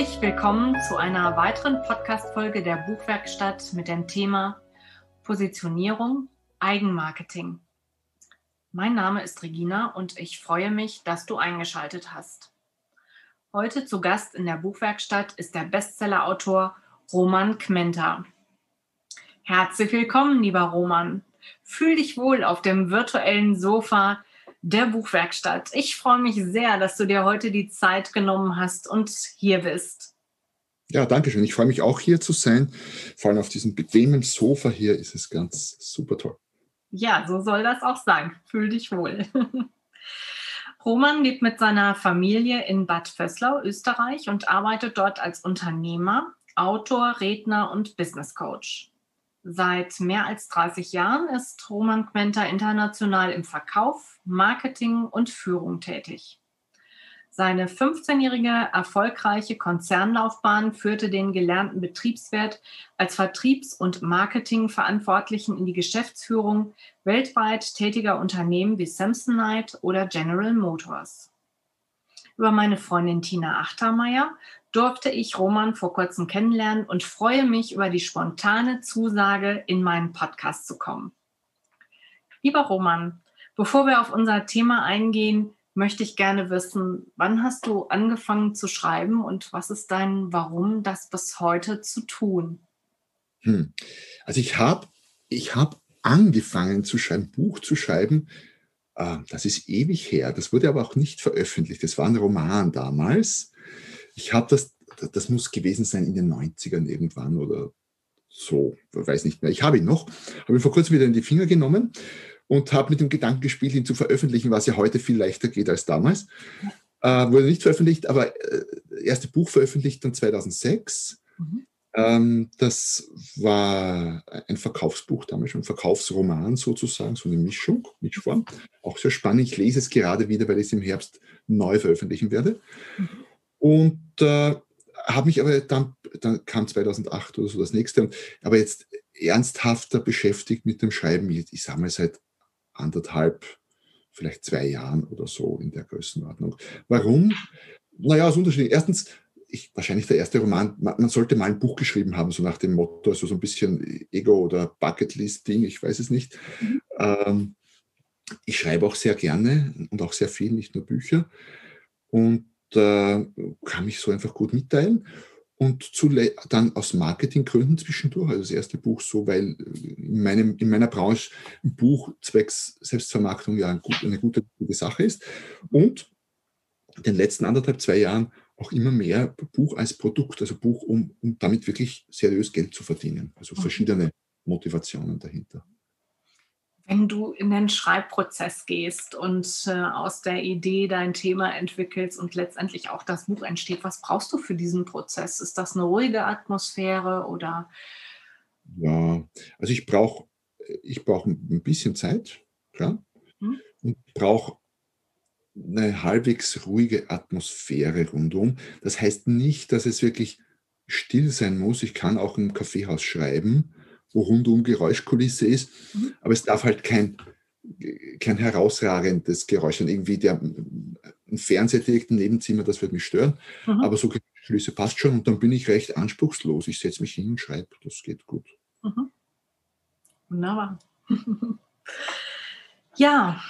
Herzlich willkommen zu einer weiteren Podcast-Folge der Buchwerkstatt mit dem Thema Positionierung, Eigenmarketing. Mein Name ist Regina und ich freue mich, dass du eingeschaltet hast. Heute zu Gast in der Buchwerkstatt ist der Bestsellerautor Roman Kmenter. Herzlich willkommen, lieber Roman. Fühl dich wohl auf dem virtuellen Sofa der Buchwerkstatt. Ich freue mich sehr, dass du dir heute die Zeit genommen hast und hier bist. Ja, danke schön. Ich freue mich auch hier zu sein. Vor allem auf diesem bequemen Sofa hier ist es ganz super toll. Ja, so soll das auch sein. Fühl dich wohl. Roman lebt mit seiner Familie in Bad Vöslau, Österreich und arbeitet dort als Unternehmer, Autor, Redner und Business Coach. Seit mehr als 30 Jahren ist Roman Quenter international im Verkauf, Marketing und Führung tätig. Seine 15-jährige erfolgreiche Konzernlaufbahn führte den gelernten Betriebswert als Vertriebs- und Marketingverantwortlichen in die Geschäftsführung weltweit tätiger Unternehmen wie Samsonite oder General Motors. Über meine Freundin Tina Achtermeier durfte ich Roman vor kurzem kennenlernen und freue mich über die spontane Zusage, in meinen Podcast zu kommen. Lieber Roman, bevor wir auf unser Thema eingehen, möchte ich gerne wissen, wann hast du angefangen zu schreiben und was ist dein Warum, das bis heute zu tun? Hm. Also ich habe ich hab angefangen zu schreiben, Buch zu schreiben, äh, das ist ewig her. Das wurde aber auch nicht veröffentlicht. Das war ein Roman damals ich habe das, das muss gewesen sein in den 90ern irgendwann oder so, weiß nicht mehr. Ich habe ihn noch, habe ihn vor kurzem wieder in die Finger genommen und habe mit dem Gedanken gespielt, ihn zu veröffentlichen, was ja heute viel leichter geht als damals. Äh, wurde nicht veröffentlicht, aber äh, erste Buch veröffentlicht dann 2006. Mhm. Ähm, das war ein Verkaufsbuch damals, ein Verkaufsroman sozusagen, so eine Mischung, Mischform. Auch sehr spannend. Ich lese es gerade wieder, weil ich es im Herbst neu veröffentlichen werde. Mhm. Und äh, habe mich aber dann, dann kam 2008 oder so das nächste, aber jetzt ernsthafter beschäftigt mit dem Schreiben, ich, ich sage mal seit anderthalb, vielleicht zwei Jahren oder so in der Größenordnung. Warum? Naja, aus unterschiedlichen. Erstens, ich, wahrscheinlich der erste Roman, man, man, sollte mal ein Buch geschrieben haben, so nach dem Motto, also so ein bisschen Ego- oder Bucketlist-Ding, ich weiß es nicht. Mhm. Ähm, ich schreibe auch sehr gerne und auch sehr viel, nicht nur Bücher. Und äh, kann mich so einfach gut mitteilen. Und dann aus Marketinggründen zwischendurch, also das erste Buch so, weil in, meinem, in meiner Branche ein Buch zwecks Selbstvermarktung ja eine gute, gute Sache ist. Und in den letzten anderthalb, zwei Jahren auch immer mehr Buch als Produkt, also Buch, um, um damit wirklich seriös Geld zu verdienen. Also mhm. verschiedene Motivationen dahinter wenn du in den Schreibprozess gehst und äh, aus der Idee dein Thema entwickelst und letztendlich auch das Buch entsteht, was brauchst du für diesen Prozess? Ist das eine ruhige Atmosphäre oder? Ja, also ich brauche ich brauch ein bisschen Zeit, klar, hm? und brauche eine halbwegs ruhige Atmosphäre rundum. Das heißt nicht, dass es wirklich still sein muss. Ich kann auch im Kaffeehaus schreiben wo rundum Geräuschkulisse ist. Mhm. Aber es darf halt kein, kein herausragendes Geräusch sein. Irgendwie der, ein Fernseher direkt im Nebenzimmer, das wird mich stören. Mhm. Aber so Geräuschkulisse passt schon und dann bin ich recht anspruchslos. Ich setze mich hin und schreibe. Das geht gut. Mhm. Wunderbar. ja,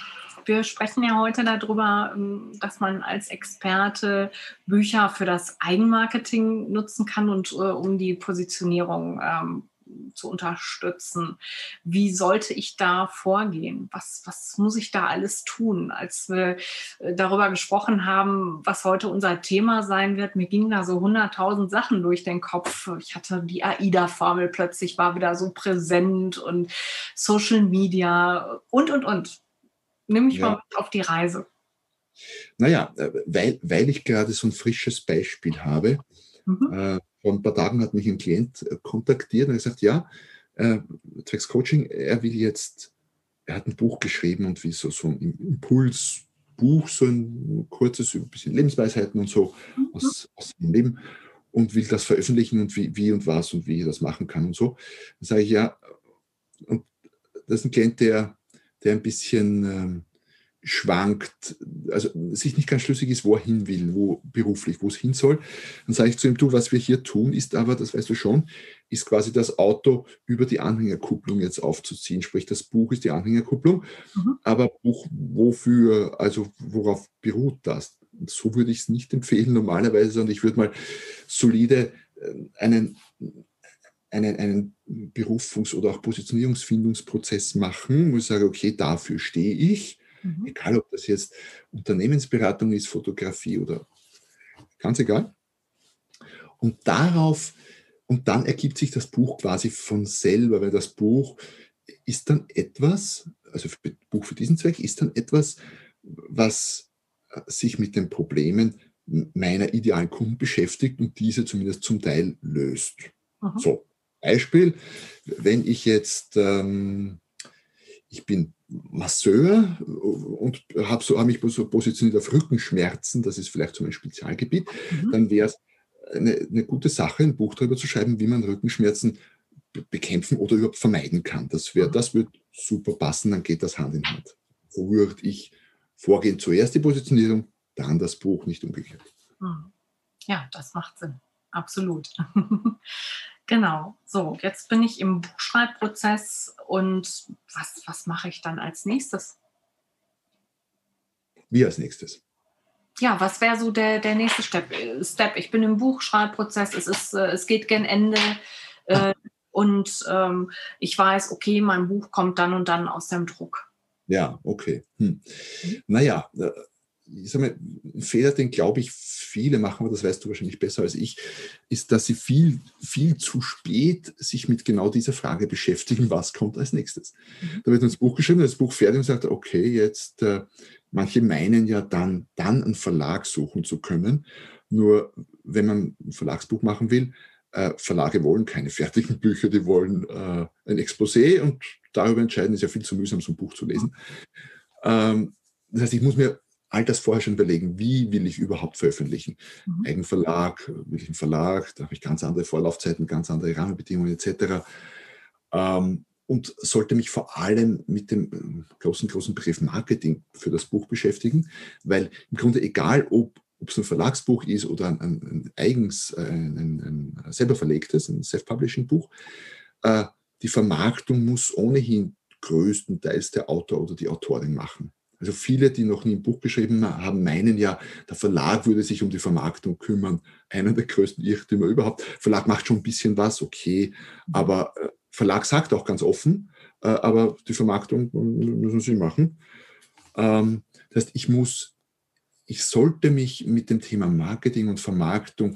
wir sprechen ja heute darüber, dass man als Experte Bücher für das Eigenmarketing nutzen kann und äh, um die Positionierung ähm, zu unterstützen. Wie sollte ich da vorgehen? Was, was muss ich da alles tun? Als wir äh, darüber gesprochen haben, was heute unser Thema sein wird, mir gingen da so 100.000 Sachen durch den Kopf. Ich hatte die AIDA-Formel plötzlich, war wieder so präsent und Social Media und, und, und. Nimm mich ja. mal mit auf die Reise. Naja, äh, weil, weil ich gerade so ein frisches Beispiel habe, mhm. äh, vor ein paar Tagen hat mich ein Klient äh, kontaktiert und gesagt, ja, äh, zwecks Coaching, er will jetzt, er hat ein Buch geschrieben und wie so, so ein Impulsbuch, so ein kurzes, ein bisschen Lebensweisheiten und so mhm. aus, aus seinem Leben und will das veröffentlichen und wie, wie und was und wie er das machen kann und so. Dann sage ich, ja, und das ist ein Klient, der, der ein bisschen, ähm, schwankt, also sich nicht ganz schlüssig ist, wo er hin will, wo beruflich, wo es hin soll, dann sage ich zu ihm, du, was wir hier tun, ist aber, das weißt du schon, ist quasi das Auto über die Anhängerkupplung jetzt aufzuziehen. Sprich, das Buch ist die Anhängerkupplung, mhm. aber Buch, wofür, also worauf beruht das? So würde ich es nicht empfehlen normalerweise, sondern ich würde mal solide äh, einen einen, einen Berufungs- oder auch Positionierungsfindungsprozess machen, wo ich sage, okay, dafür stehe ich Mhm. Egal, ob das jetzt Unternehmensberatung ist, Fotografie oder ganz egal. Und darauf, und dann ergibt sich das Buch quasi von selber, weil das Buch ist dann etwas, also für, Buch für diesen Zweck, ist dann etwas, was äh, sich mit den Problemen meiner idealen Kunden beschäftigt und diese zumindest zum Teil löst. Mhm. So, Beispiel, wenn ich jetzt, ähm, ich bin Masseur und habe so, hab mich so positioniert auf Rückenschmerzen, das ist vielleicht so mein Spezialgebiet, mhm. dann wäre es eine, eine, gute Sache, ein Buch darüber zu schreiben, wie man Rückenschmerzen bekämpfen oder überhaupt vermeiden kann. Das, wär, mhm. das wird super passen, dann geht das Hand in Hand. So würde ich vorgehen. Zuerst die Positionierung, dann das Buch, nicht umgekehrt. Mhm. Ja, das macht Sinn. Absolut. Genau, so, jetzt bin ich im Buchschreibprozess und was, was mache ich dann als nächstes? Wie als nächstes? Ja, was wäre so der, der nächste Step? Step? Ich bin im Buchschreibprozess, es, ist, äh, es geht gen Ende äh, und ähm, ich weiß, okay, mein Buch kommt dann und dann aus dem Druck. Ja, okay. Hm. Naja, äh, ich sage mal, ein Fehler, den glaube ich viele machen, aber das weißt du wahrscheinlich besser als ich, ist, dass sie viel, viel zu spät sich mit genau dieser Frage beschäftigen, was kommt als nächstes. Mhm. Da wird das Buch geschrieben, das Buch fertig und sagt, okay, jetzt, äh, manche meinen ja dann, dann einen Verlag suchen zu können. Nur wenn man ein Verlagsbuch machen will, äh, Verlage wollen keine fertigen Bücher, die wollen äh, ein Exposé und darüber entscheiden ist ja viel zu mühsam, so ein Buch zu lesen. Ähm, das heißt, ich muss mir all das vorher schon überlegen, wie will ich überhaupt veröffentlichen. Mhm. Eigenverlag, will ich einen Verlag, da habe ich ganz andere Vorlaufzeiten, ganz andere Rahmenbedingungen etc. Ähm, und sollte mich vor allem mit dem ähm, großen, großen Begriff Marketing für das Buch beschäftigen, weil im Grunde egal, ob ob es ein Verlagsbuch ist oder ein, ein, ein eigens, äh, ein, ein, selber verlegtes, ein Self-Publishing-Buch, äh, die Vermarktung muss ohnehin größtenteils der Autor oder die Autorin machen. Also viele, die noch nie ein Buch geschrieben haben, meinen ja, der Verlag würde sich um die Vermarktung kümmern. Einer der größten Irrtümer überhaupt. Verlag macht schon ein bisschen was, okay, aber äh, Verlag sagt auch ganz offen, äh, aber die Vermarktung müssen sie machen. Ähm, das heißt, ich muss, ich sollte mich mit dem Thema Marketing und Vermarktung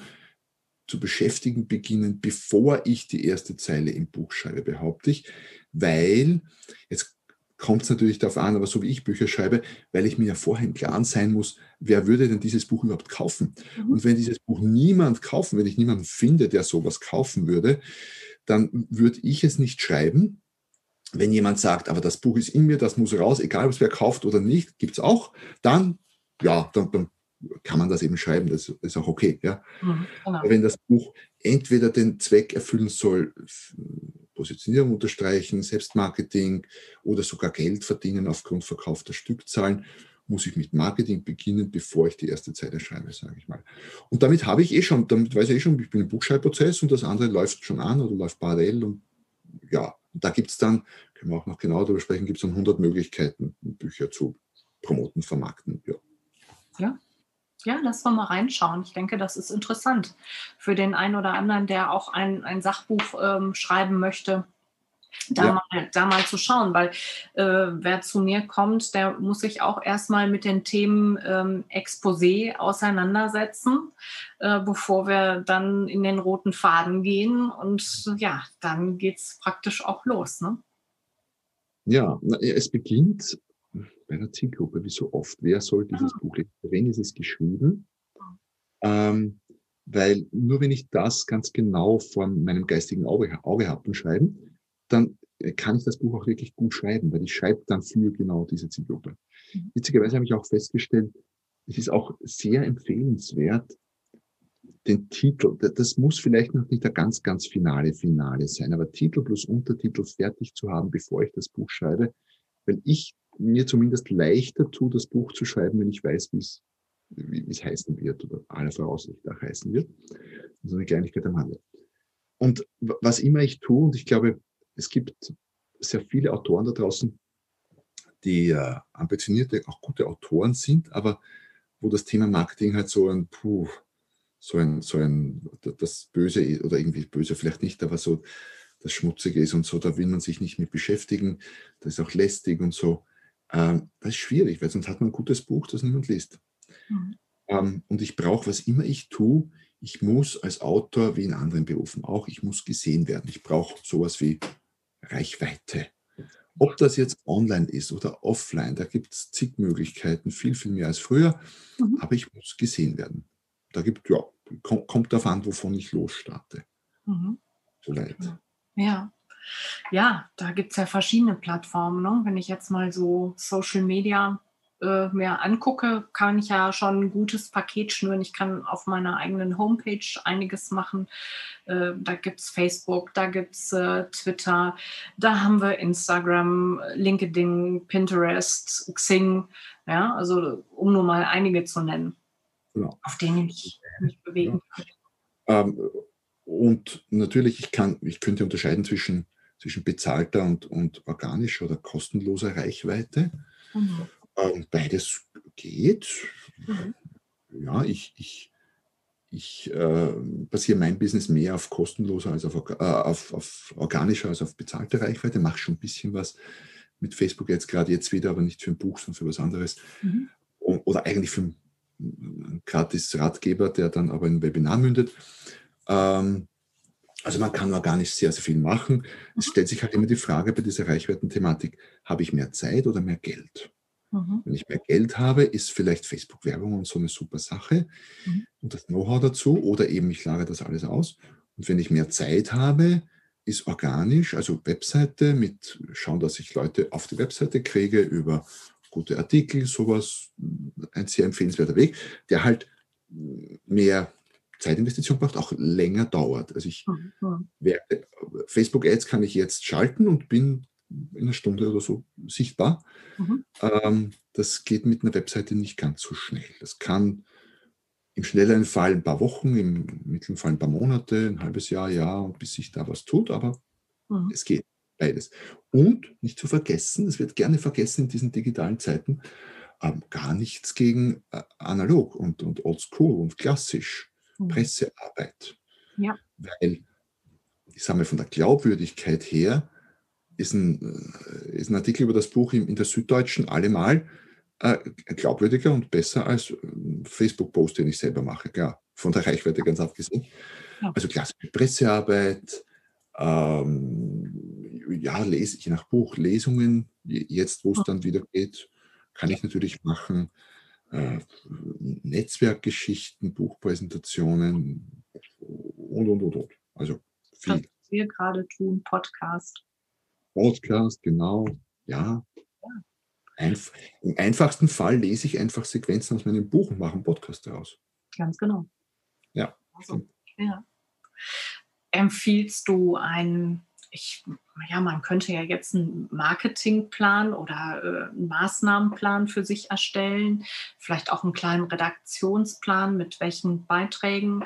zu beschäftigen beginnen, bevor ich die erste Zeile im Buch schreibe, behaupte ich, weil jetzt kommt es natürlich darauf an, aber so wie ich Bücher schreibe, weil ich mir ja vorher im Klaren sein muss, wer würde denn dieses Buch überhaupt kaufen? Mhm. Und wenn dieses Buch niemand kaufen, wenn ich niemanden finde, der sowas kaufen würde, dann würde ich es nicht schreiben. Wenn jemand sagt, aber das Buch ist in mir, das muss raus, egal ob es wer kauft oder nicht, gibt es auch, dann, ja, dann, dann kann man das eben schreiben, das ist auch okay. Ja? Mhm, genau. Wenn das Buch entweder den Zweck erfüllen soll, Positionierung unterstreichen, Selbstmarketing oder sogar Geld verdienen aufgrund verkaufter Stückzahlen, muss ich mit Marketing beginnen, bevor ich die erste Zeile schreibe, sage ich mal. Und damit habe ich eh schon, damit weiß ich eh schon, ich bin im Buchschreibprozess und das andere läuft schon an oder läuft parallel und ja, und da gibt es dann, können wir auch noch genau darüber sprechen, gibt es dann 100 Möglichkeiten, Bücher zu promoten, vermarkten. Ja. ja, ja, lass mal mal reinschauen. Ich denke, das ist interessant für den einen oder anderen, der auch ein, ein Sachbuch ähm, schreiben möchte. Da, ja. mal, da mal zu schauen, weil äh, wer zu mir kommt, der muss sich auch erstmal mit den Themen ähm, Exposé auseinandersetzen, äh, bevor wir dann in den roten Faden gehen. Und ja, dann geht es praktisch auch los. Ne? Ja, es beginnt bei einer Zielgruppe, wie so oft. Wer soll dieses ah. Buch lesen? Wen ist es geschrieben? Ähm, weil nur wenn ich das ganz genau vor meinem geistigen Auge, Auge habe und schreiben, dann äh, kann ich das Buch auch wirklich gut schreiben, weil ich schreibe dann für genau diese Zielgruppe. Mhm. Witzigerweise habe ich auch festgestellt, es ist auch sehr empfehlenswert, den Titel, das muss vielleicht noch nicht der ganz, ganz finale Finale sein, aber Titel plus Untertitel fertig zu haben, bevor ich das Buch schreibe, weil ich mir zumindest leichter tut, das Buch zu schreiben, wenn ich weiß, wie es heißen wird oder aller Voraussicht nach heißen wird. So eine Kleinigkeit am Handel. Und was immer ich tue, und ich glaube, es gibt sehr viele Autoren da draußen, die äh, ambitionierte, auch gute Autoren sind, aber wo das Thema Marketing halt so ein, puh, so ein, so ein, das Böse oder irgendwie böse vielleicht nicht, aber so das Schmutzige ist und so, da will man sich nicht mit beschäftigen, das ist auch lästig und so. Ähm, das ist schwierig, weil sonst hat man ein gutes Buch, das niemand liest. Mhm. Ähm, und ich brauche, was immer ich tue, ich muss als Autor, wie in anderen Berufen auch, ich muss gesehen werden. Ich brauche sowas wie Reichweite. Ob das jetzt online ist oder offline, da gibt es zig Möglichkeiten, viel, viel mehr als früher, mhm. aber ich muss gesehen werden. Da gibt, ja, kommt, kommt darauf an, wovon ich losstarte. Mhm. So leid. Ja. Ja, da gibt es ja verschiedene Plattformen. Ne? Wenn ich jetzt mal so Social Media äh, mir angucke, kann ich ja schon ein gutes Paket schnüren. Ich kann auf meiner eigenen Homepage einiges machen. Äh, da gibt es Facebook, da gibt es äh, Twitter, da haben wir Instagram, LinkedIn, Pinterest, Xing. Ja, also um nur mal einige zu nennen, genau. auf denen ich mich bewegen kann. Ähm, und natürlich, ich, kann, ich könnte unterscheiden zwischen, zwischen bezahlter und, und organischer oder kostenloser Reichweite. Mhm. Ähm, beides geht. Mhm. Ja, ich, ich, ich äh, basiere mein Business mehr auf kostenloser als auf, äh, auf, auf organischer als auf bezahlter Reichweite. Mache schon ein bisschen was mit Facebook jetzt gerade jetzt wieder, aber nicht für ein Buch, sondern für was anderes. Mhm. Oder eigentlich für einen gratis Ratgeber, der dann aber in ein Webinar mündet. Ähm, also man kann organisch sehr, sehr viel machen. Es mhm. stellt sich halt immer die Frage bei dieser Reichweiten-Thematik, habe ich mehr Zeit oder mehr Geld? Mhm. Wenn ich mehr Geld habe, ist vielleicht Facebook-Werbung und so eine super Sache mhm. und das Know-how dazu oder eben ich lagere das alles aus. Und wenn ich mehr Zeit habe, ist organisch, also Webseite mit schauen, dass ich Leute auf die Webseite kriege über gute Artikel, sowas, ein sehr empfehlenswerter Weg, der halt mehr Zeitinvestition braucht, auch länger dauert. Also ich, mhm. Facebook-Ads kann ich jetzt schalten und bin in einer Stunde oder so sichtbar. Mhm. Ähm, das geht mit einer Webseite nicht ganz so schnell. Das kann im schnelleren Fall ein paar Wochen, im mittleren Fall ein paar Monate, ein halbes Jahr, Jahr, bis sich da was tut, aber mhm. es geht beides. Und nicht zu vergessen, es wird gerne vergessen in diesen digitalen Zeiten, ähm, gar nichts gegen äh, analog und, und oldschool und klassisch mhm. Pressearbeit. Ja. Weil, ich sage mal, von der Glaubwürdigkeit her, ist ein, äh, ist ein Artikel über das Buch in, der Süddeutschen allemal äh, glaubwürdiger und besser als ein äh, Facebook-Post, den ich selber mache. Klar, von der Reichweite ganz abgesehen. Ja. Also klassische Pressearbeit, ähm, ja, lese ich nach Buch, Lesungen, jetzt wo es dann wieder geht, kann ich natürlich machen. Äh, Netzwerkgeschichten, Buchpräsentationen und, und, und, und. Also viel. Was wir gerade tun, Podcast. Podcast, genau. Ja. Einf Im einfachsten Fall lese ich einfach Sequenzen aus meinem Buch und mache einen Podcast daraus. Ganz genau. Ja. Also, ja. Empfiehlst du einen, ich, ja, man könnte ja jetzt einen Marketingplan oder äh, einen Maßnahmenplan für sich erstellen, vielleicht auch einen kleinen Redaktionsplan mit welchen Beiträgen.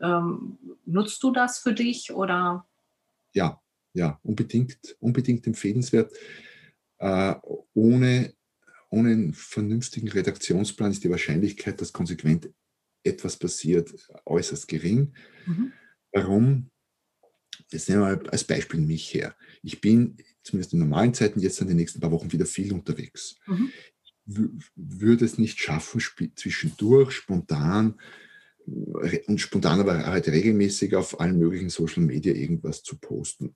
Ähm, nutzt du das für dich oder? Ja, ja, unbedingt, unbedingt empfehlenswert. Äh, ohne, ohne einen vernünftigen Redaktionsplan ist die Wahrscheinlichkeit, dass konsequent etwas passiert, äußerst gering. Mhm. Warum? Jetzt nehmen wir mal als Beispiel mich her. Ich bin zumindest in normalen Zeiten jetzt in den nächsten paar Wochen wieder viel unterwegs. Mhm. Würde es nicht schaffen, zwischendurch spontan und spontan, aber halt regelmäßig auf allen möglichen Social Media irgendwas zu posten.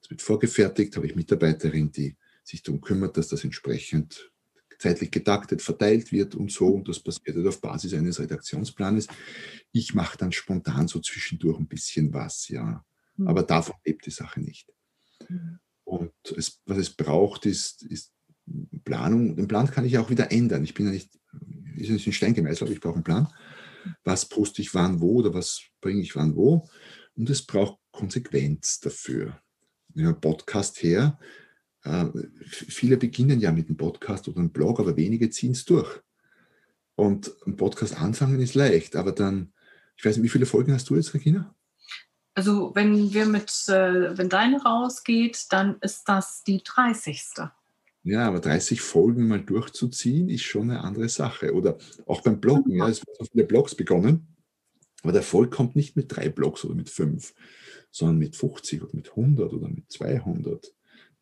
Das wird vorgefertigt, habe ich Mitarbeiterin, die sich darum kümmert, dass das entsprechend zeitlich getaktet verteilt wird und so. Und das passiert halt auf Basis eines Redaktionsplanes. Ich mache dann spontan so zwischendurch ein bisschen was, ja. Mhm. Aber davon lebt die Sache nicht. Mhm. Und es, was es braucht, ist, ist Planung. Den Plan kann ich auch wieder ändern. Ich bin ja nicht, ist nicht in Stein gemeißelt, aber ich brauche einen Plan was poste ich wann wo oder was bringe ich wann wo. Und es braucht Konsequenz dafür. Ja, Podcast her, äh, viele beginnen ja mit einem Podcast oder einem Blog, aber wenige ziehen es durch. Und ein Podcast anfangen ist leicht, aber dann, ich weiß nicht, wie viele Folgen hast du jetzt, Regina? Also wenn wir mit, äh, wenn deine rausgeht, dann ist das die 30. Ja, aber 30 Folgen mal durchzuziehen, ist schon eine andere Sache. Oder auch beim Bloggen, ja, es werden viele Blogs begonnen, aber der Erfolg kommt nicht mit drei Blogs oder mit fünf, sondern mit 50 oder mit 100 oder mit 200.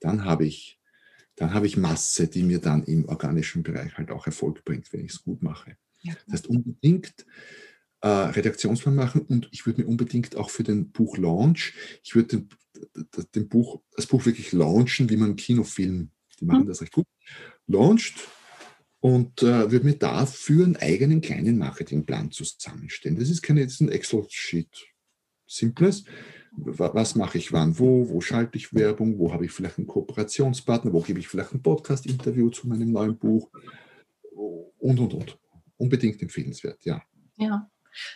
Dann habe ich, dann habe ich Masse, die mir dann im organischen Bereich halt auch Erfolg bringt, wenn ich es gut mache. Ja. Das heißt, unbedingt äh, Redaktionsplan machen und ich würde mir unbedingt auch für den Buchlaunch, ich würde den, den Buch, das Buch wirklich launchen, wie man einen Kinofilm, die machen mhm. das recht gut, launcht und äh, würde mir dafür einen eigenen kleinen Marketingplan zusammenstellen. Das ist kein ein Excel-Sheet, simples. Was mache ich wann, wo, wo schalte ich Werbung, wo habe ich vielleicht einen Kooperationspartner, wo gebe ich vielleicht ein Podcast-Interview zu meinem neuen Buch und, und, und. Unbedingt empfehlenswert, ja. Ja,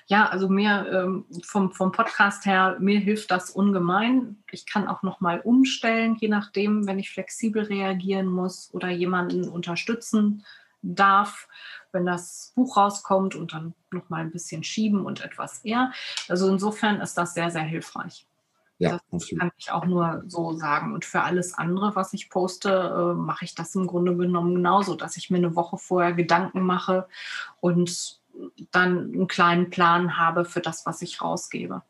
ja, also mir ähm, vom, vom Podcast her, mir hilft das ungemein. Ich kann auch nochmal umstellen, je nachdem, wenn ich flexibel reagieren muss oder jemanden unterstützen darf, wenn das Buch rauskommt und dann nochmal ein bisschen schieben und etwas eher. Also insofern ist das sehr, sehr hilfreich. Ja, das absolut. kann ich auch nur so sagen. Und für alles andere, was ich poste, äh, mache ich das im Grunde genommen genauso, dass ich mir eine Woche vorher Gedanken mache und dann einen kleinen Plan habe für das, was ich rausgebe.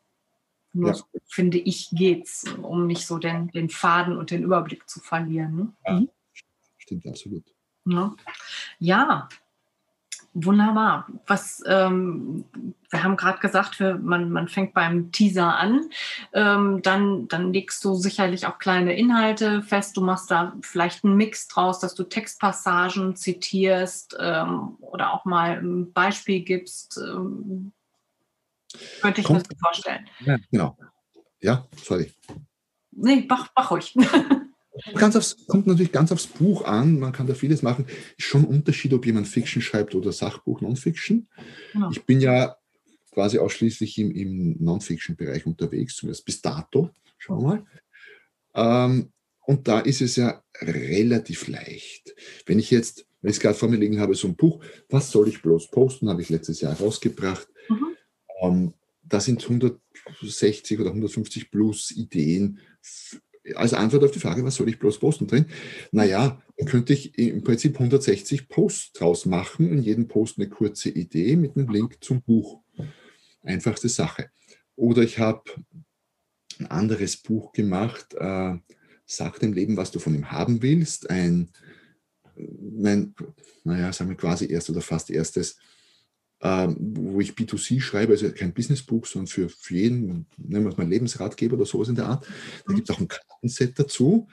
Nur ja. so, finde ich, geht's, um nicht so den, den Faden und den Überblick zu verlieren. Ne? Ja, mhm. stimmt absolut. Ja, ja wunderbar. Was, ähm, wir haben gerade gesagt, wir, man, man fängt beim Teaser an. Ähm, dann, dann legst du sicherlich auch kleine Inhalte fest. Du machst da vielleicht einen Mix draus, dass du Textpassagen zitierst ähm, oder auch mal ein Beispiel gibst. Ähm, könnte ich Kommt, mir vorstellen. Ja, genau. Ja, sorry. Nee, mach, mach ruhig. Ganz aufs, kommt natürlich ganz aufs Buch an, man kann da vieles machen. Ist schon ein Unterschied, ob jemand Fiction schreibt oder Sachbuch Non-Fiction. Ja. Ich bin ja quasi ausschließlich im, im Non-Fiction-Bereich unterwegs, zumindest bis dato. Schauen wir mal. Ähm, und da ist es ja relativ leicht. Wenn ich jetzt, wenn ich es gerade vor mir liegen habe, so ein Buch, was soll ich bloß posten, habe ich letztes Jahr rausgebracht. Mhm. Ähm, da sind 160 oder 150 plus Ideen als Antwort auf die Frage, was soll ich bloß posten drin? Naja, dann könnte ich im Prinzip 160 Posts draus machen, in jedem Post eine kurze Idee mit einem Link zum Buch. Einfachste Sache. Oder ich habe ein anderes Buch gemacht, äh, Sag dem Leben, was du von ihm haben willst. Ein, mein, naja, sagen wir quasi erst oder fast erstes ähm, wo ich B2C schreibe, also kein Businessbuch, sondern für, für jeden, nennen wir es mal Lebensratgeber oder sowas in der Art. Da mhm. gibt es auch ein Kartenset dazu.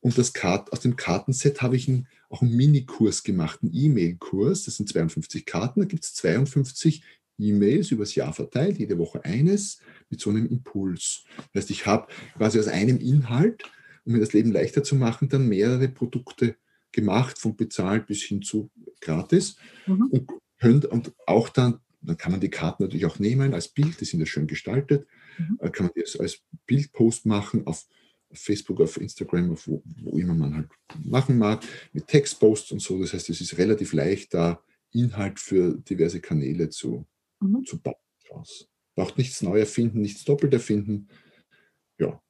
Und das Kart, aus dem Kartenset habe ich ein, auch einen Minikurs gemacht, einen E-Mail-Kurs. Das sind 52 Karten, da gibt es 52 E-Mails übers Jahr verteilt, jede Woche eines, mit so einem Impuls. Das heißt, ich habe quasi aus einem Inhalt, um mir das Leben leichter zu machen, dann mehrere Produkte gemacht, von bezahlt bis hin zu gratis. Mhm. Und und auch dann, dann kann man die Karten natürlich auch nehmen als Bild, die sind ja schön gestaltet, mhm. Äh, kann man das als Bildpost machen auf Facebook, auf Instagram, auf wo, wo, immer man halt machen mag, mit Textposts und so. Das heißt, es ist relativ leicht, da Inhalt für diverse Kanäle zu, mhm. zu bauen. Draus. Braucht nichts neu erfinden, nichts doppelt erfinden. Ja.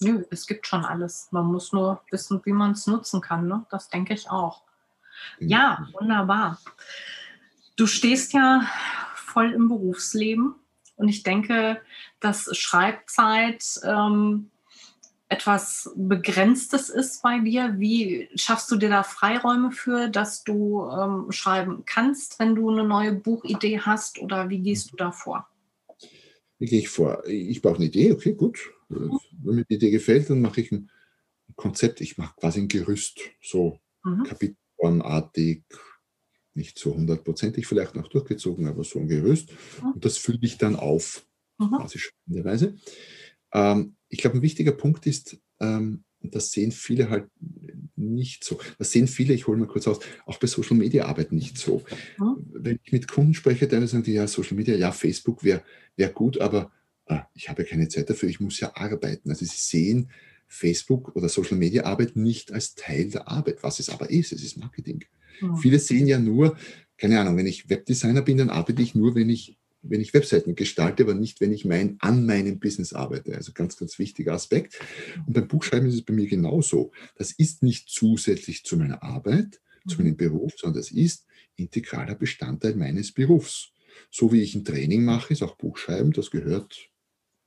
Nö, es gibt schon alles. Man muss nur wissen, wie man es nutzen kann. Ne? Das denke ich auch. Genau. Ja, wunderbar. Du stehst ja voll im Berufsleben und ich denke, dass Schreibzeit ähm, etwas Begrenztes ist bei dir. Wie schaffst du dir da Freiräume für, dass du ähm, schreiben kannst, wenn du eine neue Buchidee hast oder wie gehst du da vor? Wie gehe ich vor? Ich brauche eine Idee, okay, gut. Mhm. Wenn mir die Idee gefällt, dann mache ich ein Konzept, ich mache quasi ein Gerüst, so mhm. kapitelformartig, nicht so hundertprozentig vielleicht noch durchgezogen, aber so. Mhm. Und das fülle ich dann auf, mhm. quasi spannenderweise. Ähm, ich glaube, ein wichtiger Punkt ist, ähm, das sehen viele halt nicht so. Das sehen viele, ich hole mal kurz aus, auch bei Social Media Arbeit nicht so. Mhm. Wenn ich mit Kunden spreche, dann sagen die, ja, Social Media, ja, Facebook wäre wär gut, aber ah, ich habe ja keine Zeit dafür, ich muss ja arbeiten. Also sie sehen Facebook oder Social Media Arbeit nicht als Teil der Arbeit, was es aber ist. Es ist Marketing. Mhm. Viele sehen ja nur, keine Ahnung, wenn ich Webdesigner bin, dann arbeite ich nur, wenn ich, wenn ich Webseiten gestalte, aber nicht, wenn ich mein, an meinem Business arbeite. Also ganz, ganz wichtiger Aspekt. Und beim Buchschreiben ist es bei mir genauso. Das ist nicht zusätzlich zu meiner Arbeit, zu meinem Beruf, sondern das ist integraler Bestandteil meines Berufs. So wie ich ein Training mache, ist auch Buchschreiben, das gehört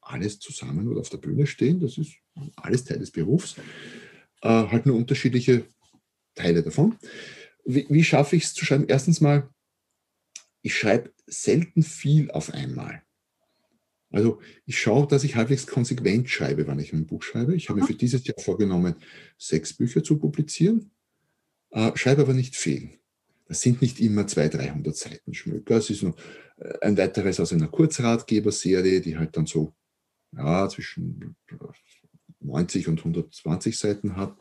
alles zusammen oder auf der Bühne stehen, das ist alles Teil des Berufs, äh, halt nur unterschiedliche Teile davon. Wie, wie schaffe ich es zu schreiben? Erstens mal, ich schreibe selten viel auf einmal. Also ich schaue, dass ich halbwegs konsequent schreibe, wenn ich ein Buch schreibe. Ich habe mir für dieses Jahr vorgenommen, sechs Bücher zu publizieren, äh, schreibe aber nicht viel. Das sind nicht immer 200, 300 Seiten Schmöker. Es ist nur äh, ein weiteres aus einer Kurzratgeberserie, die halt dann so ja, zwischen 90 und 120 Seiten hat.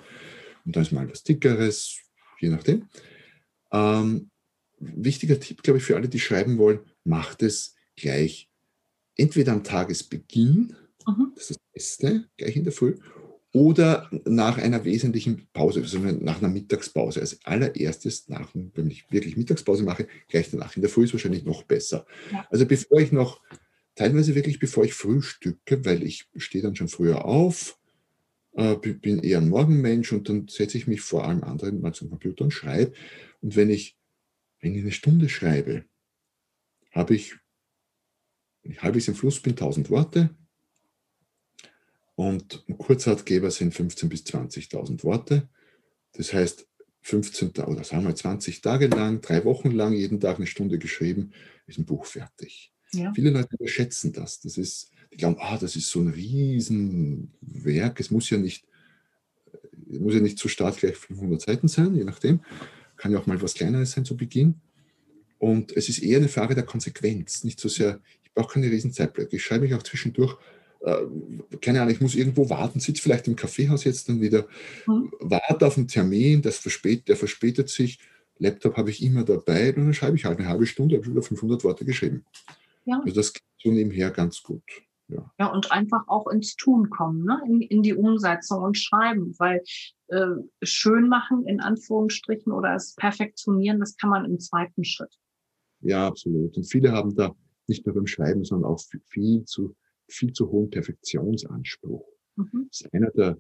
Und dann ist mal was Dickeres, je nachdem. Ähm, wichtiger Tipp, glaube ich, für alle, die schreiben wollen, macht es gleich entweder am Tagesbeginn, mhm. das ist das Beste, gleich in der Früh, oder nach einer wesentlichen Pause, also nach einer Mittagspause. Als allererstes, nach, wenn ich wirklich Mittagspause mache, gleich danach. In der Früh ist wahrscheinlich noch besser. Ja. Also bevor ich noch, teilweise wirklich bevor ich frühstücke, weil ich stehe dann schon früher auf, äh, bin eher ein Morgenmensch und dann setze ich mich vor allem anderen mal zum Computer und schreibe. Und wenn ich, wenn ich eine Stunde schreibe, habe ich, wenn ich halbwegs im Fluss bin, 1000 Worte, und ein Kurzratgeber sind 15.000 bis 20.000 Worte. Das heißt, 15 oder sagen wir 20 Tage lang, drei Wochen lang, jeden Tag eine Stunde geschrieben, ist ein Buch fertig. Ja. Viele Leute überschätzen das. Das ist, glauben, ah, das ist so ein Riesenwerk. Es muss ja nicht, muss ja nicht zu Start gleich 500 Seiten sein, je nachdem. Kann ja auch mal was Kleineres sein zu Beginn. Und es ist eher eine Frage der Konsequenz, nicht so sehr, ich brauche keine Riesenzeitblöcke. Ich schreibe mich auch zwischendurch äh, keine Ahnung, ich muss irgendwo warten, sitze vielleicht im Kaffeehaus jetzt dann wieder, mhm. warte auf einen Termin, das verspät, der verspätet sich, Laptop habe ich immer dabei und dann schreibe ich halt eine halbe Stunde, habe ich wieder 500 Worte geschrieben. Ja. Also das geht so nebenher ganz gut. Ja. ja, und einfach auch ins Tun kommen, ne? in, in die Umsetzung und schreiben, weil äh, schön machen in Anführungsstrichen oder es perfektionieren, das kann man im zweiten Schritt. Ja, absolut. Und viele haben da nicht nur beim Schreiben, sondern auch viel zu viel zu hohen Perfektionsanspruch. Mhm. Das ist einer der,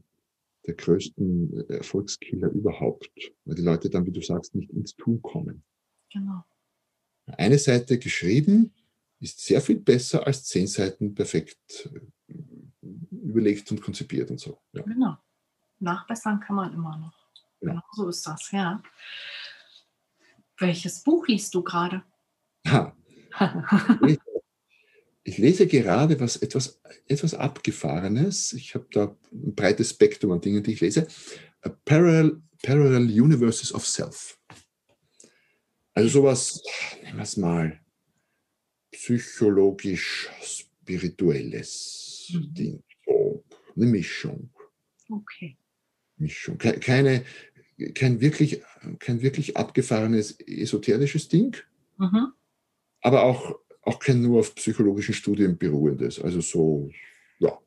der größten äh, Erfolgskiller überhaupt, weil die Leute dann, wie du sagst, nicht ins Tun kommen. Genau. Eine Seite geschrieben ist sehr viel besser als zehn Seiten perfekt äh, überlegt und konzipiert und so. Ja. Genau. Nachbessern kann man immer noch. Ja. Genau so ist das, ja. Welches Buch liest du gerade? Ha. Ich lese gerade was etwas, etwas Abgefahrenes. Ich habe da ein breites Spektrum an Dingen, die ich lese. A Parallel, Parallel Universes of Self. Also sowas, nehmen wir es mal, psychologisch-spirituelles mhm. Ding. So, eine Mischung. Okay. Mischung. Keine, kein, wirklich, kein wirklich abgefahrenes esoterisches Ding, mhm. aber auch auch kein nur auf psychologischen Studien beruhendes. Also so, ja.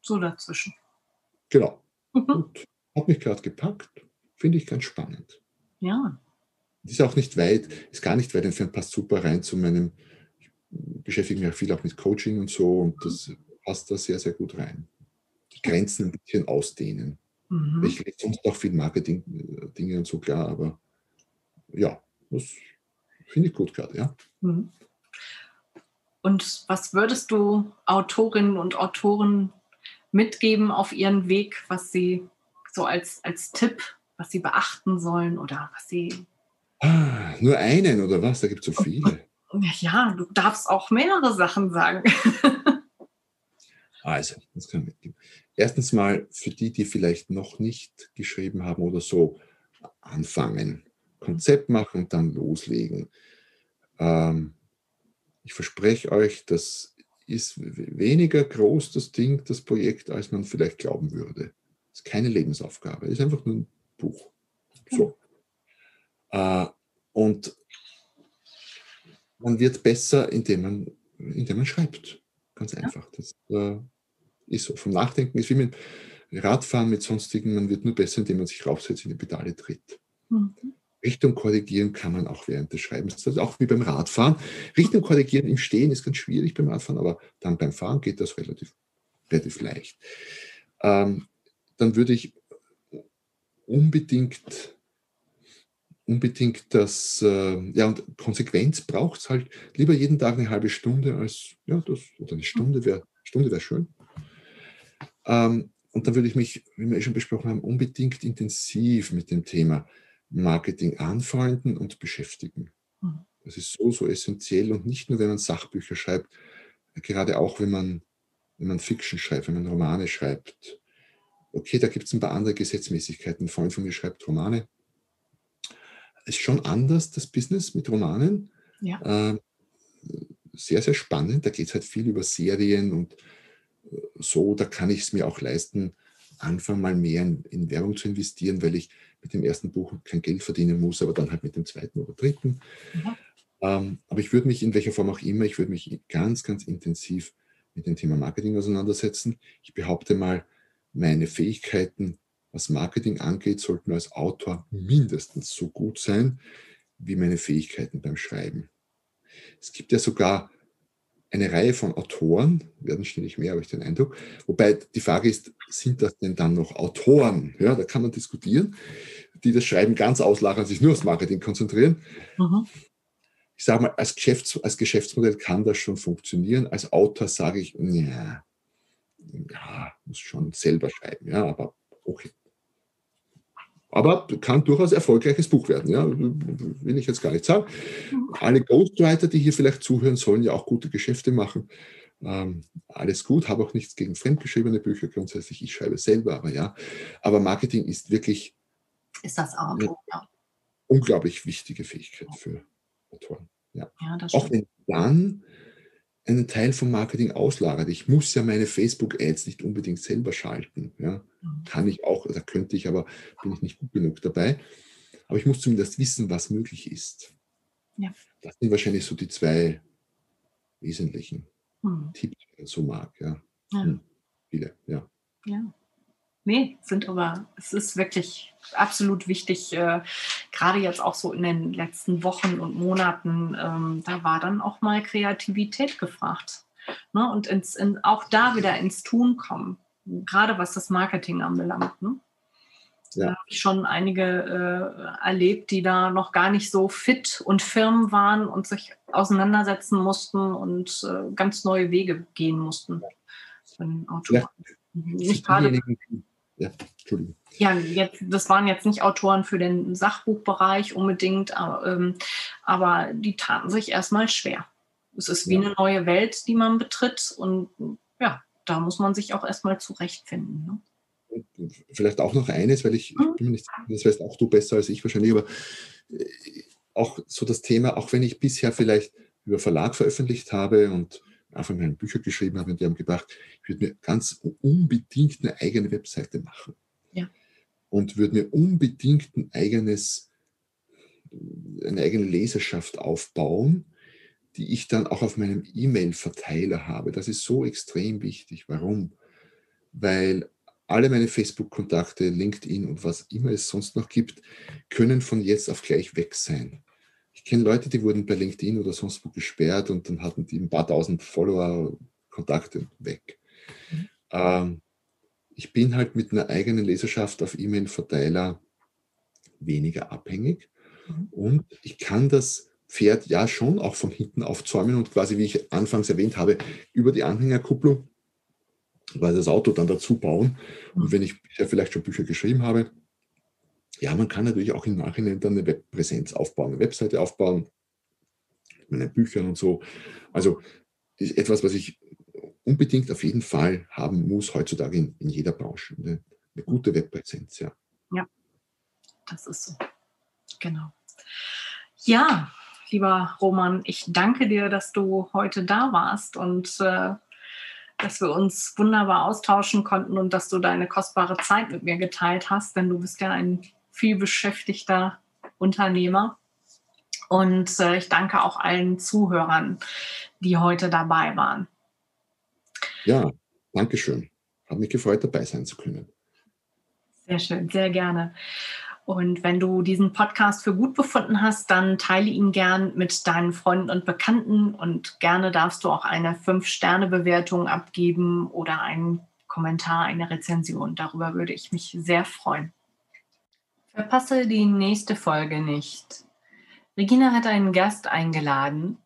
So dazwischen. Genau. Mhm. hat mich gerade gepackt. Finde ich ganz spannend. Ja. Ist auch nicht weit, ist gar nicht weit entfernt, passt super rein zu meinem, ich beschäftige mich auch viel auch mit Coaching und so und das passt da sehr, sehr gut rein. Die Grenzen ein bisschen ausdehnen. Mhm. Ich lese sonst auch viel Marketing-Dinge und so, klar, aber ja, das Finde ich gut gerade, ja. Mhm. Und was würdest du Autorinnen und Autoren mitgeben auf ihren Weg, was sie so als, als Tipp, was sie beachten sollen oder was sie. Ah, nur einen oder was? Da gibt es so viele. Ja, du darfst auch mehrere Sachen sagen. also, das kann ich mitgeben. Erstens mal für die, die vielleicht noch nicht geschrieben haben oder so, anfangen. Konzept machen und dann loslegen. Ähm, ich verspreche euch, das ist weniger groß, das Ding, das Projekt, als man vielleicht glauben würde. Es ist keine Lebensaufgabe, es ist einfach nur ein Buch. So. Äh, und man wird besser, indem man, indem man schreibt. Ganz einfach. Das äh, ist so. Vom Nachdenken ist wie mit, Radfahren mit sonstigen, man wird nur besser, indem man sich raufsetzt in die Pedale tritt. Mhm. Richtung korrigieren kann man auch während des Schreibens. Das ist auch wie beim Radfahren. Richtung korrigieren im Stehen ist ganz schwierig beim Radfahren, aber dann beim Fahren geht das relativ, relativ leicht. Ähm, dann würde ich unbedingt unbedingt das, äh, ja, und Konsequenz braucht es halt lieber jeden Tag eine halbe Stunde als, ja, das, oder eine Stunde wäre Stunde wär schön. Ähm, und dann würde ich mich, wie wir eh schon besprochen haben, unbedingt intensiv mit dem Thema Marketing anfreunden und beschäftigen. Mhm. Das ist so, so essentiell und nicht nur, wenn man Sachbücher schreibt, gerade auch, wenn man, wenn man Fiction schreibt, wenn man Romane schreibt. Okay, da gibt es ein paar andere Gesetzmäßigkeiten. Ein Freund von mir schreibt Romane ist schon anders, das Business mit Romanen. Ja. Äh, sehr, sehr spannend. Da geht es halt viel über Serien und äh, so, da kann ich es mir auch leisten, anfangen mal mehr in, in, Werbung zu investieren, weil ich mit dem ersten Buch kein Geld verdienen muss, aber dann halt mit dem zweiten oder dritten. Mhm. Ähm, aber ich würde mich in welcher Form auch immer, ich würde mich ganz, ganz intensiv mit dem Thema Marketing auseinandersetzen. Ich behaupte mal, meine Fähigkeiten was Marketing angeht, sollten als Autor mindestens so gut sein wie meine Fähigkeiten beim Schreiben. Es gibt ja sogar eine Reihe von Autoren, werden ständig mehr, habe ich den Eindruck. Wobei die Frage ist, sind das denn dann noch Autoren? Ja, da kann man diskutieren, die das Schreiben ganz auslagern, sich nur aufs Marketing konzentrieren. Mhm. Ich sage mal, als, Geschäfts-, als Geschäftsmodell kann das schon funktionieren. Als Autor sage ich, ja, ja, muss schon selber schreiben, ja, aber okay. Aber kann durchaus erfolgreiches Buch werden, ja, will ich jetzt gar nicht sagen. Alle Ghostwriter, die hier vielleicht zuhören, sollen ja auch gute Geschäfte machen. Ähm, alles gut, habe auch nichts gegen fremdgeschriebene Bücher grundsätzlich. Ich schreibe selber, aber ja. Aber Marketing ist wirklich ist das auch, eine ja. unglaublich wichtige Fähigkeit für Autoren. Ja. ja auch wenn dann einen Teil vom Marketing auslagert. Ich muss ja meine Facebook-Ads nicht unbedingt selber schalten. Ja. Mhm. Kann ich auch, da könnte ich, aber bin ich nicht gut genug dabei. Aber ich muss zumindest wissen, was möglich ist. Ja. Das sind wahrscheinlich so die zwei wesentlichen hm. Tipps, die man so mag. Ja. ja. Hm. Viele, ja. Ja. Nee, sind aber, es ist wirklich absolut wichtig, äh, gerade jetzt auch so in den letzten Wochen und Monaten, ähm, da war dann auch mal Kreativität gefragt. Ne? Und ins, in, auch da wieder ins Tun kommen, gerade was das Marketing anbelangt. Ne? Ja. Da habe ich schon einige äh, erlebt, die da noch gar nicht so fit und firm waren und sich auseinandersetzen mussten und äh, ganz neue Wege gehen mussten. Ja. Nicht gerade ja, Entschuldigung. Ja, jetzt, das waren jetzt nicht Autoren für den Sachbuchbereich unbedingt, aber, ähm, aber die taten sich erstmal schwer. Es ist wie ja. eine neue Welt, die man betritt und ja, da muss man sich auch erstmal zurechtfinden. Ne? Vielleicht auch noch eines, weil ich, mhm. ich bin mir nicht das weißt auch du besser als ich wahrscheinlich, aber äh, auch so das Thema, auch wenn ich bisher vielleicht über Verlag veröffentlicht habe und einfach meine Bücher geschrieben habe und die haben gedacht, ich würde mir ganz unbedingt eine eigene Webseite machen. Ja. Und würde mir unbedingt ein eigenes, eine eigene Leserschaft aufbauen, die ich dann auch auf meinem E-Mail-Verteiler habe. Das ist so extrem wichtig. Warum? Weil alle meine Facebook-Kontakte, LinkedIn und was immer es sonst noch gibt, können von jetzt auf gleich weg sein. Ich kenne Leute, die wurden bei LinkedIn oder sonst wo gesperrt und dann hatten die ein paar tausend Follower, Kontakte weg. Mhm. Ähm, ich bin halt mit einer eigenen Leserschaft auf E-Mail-Verteiler weniger abhängig mhm. und ich kann das Pferd ja schon auch von hinten aufzäumen und quasi, wie ich anfangs erwähnt habe, über die Anhängerkupplung quasi das Auto dann dazu bauen. Und mhm. wenn ich vielleicht schon Bücher geschrieben habe, ja, man kann natürlich auch im Nachhinein dann eine Webpräsenz aufbauen, eine Webseite aufbauen, mit meinen Büchern und so. Also ist etwas, was ich unbedingt auf jeden Fall haben muss heutzutage in, in jeder Branche. Eine, eine gute Webpräsenz, ja. Ja, das ist so. Genau. Ja, lieber Roman, ich danke dir, dass du heute da warst und äh, dass wir uns wunderbar austauschen konnten und dass du deine kostbare Zeit mit mir geteilt hast, denn du bist ja ein viel beschäftigter Unternehmer. Und äh, ich danke auch allen Zuhörern, die heute dabei waren. Ja, danke schön. Hat mich gefreut, dabei sein zu können. Sehr schön, sehr gerne. Und wenn du diesen Podcast für gut befunden hast, dann teile ihn gern mit deinen Freunden und Bekannten und gerne darfst du auch eine 5-Sterne-Bewertung abgeben oder einen Kommentar, eine Rezension. Darüber würde ich mich sehr freuen. Verpasse die nächste Folge nicht. Regina hat einen Gast eingeladen,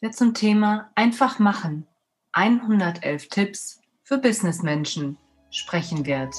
der zum Thema Einfach machen 111 Tipps für Businessmenschen sprechen wird.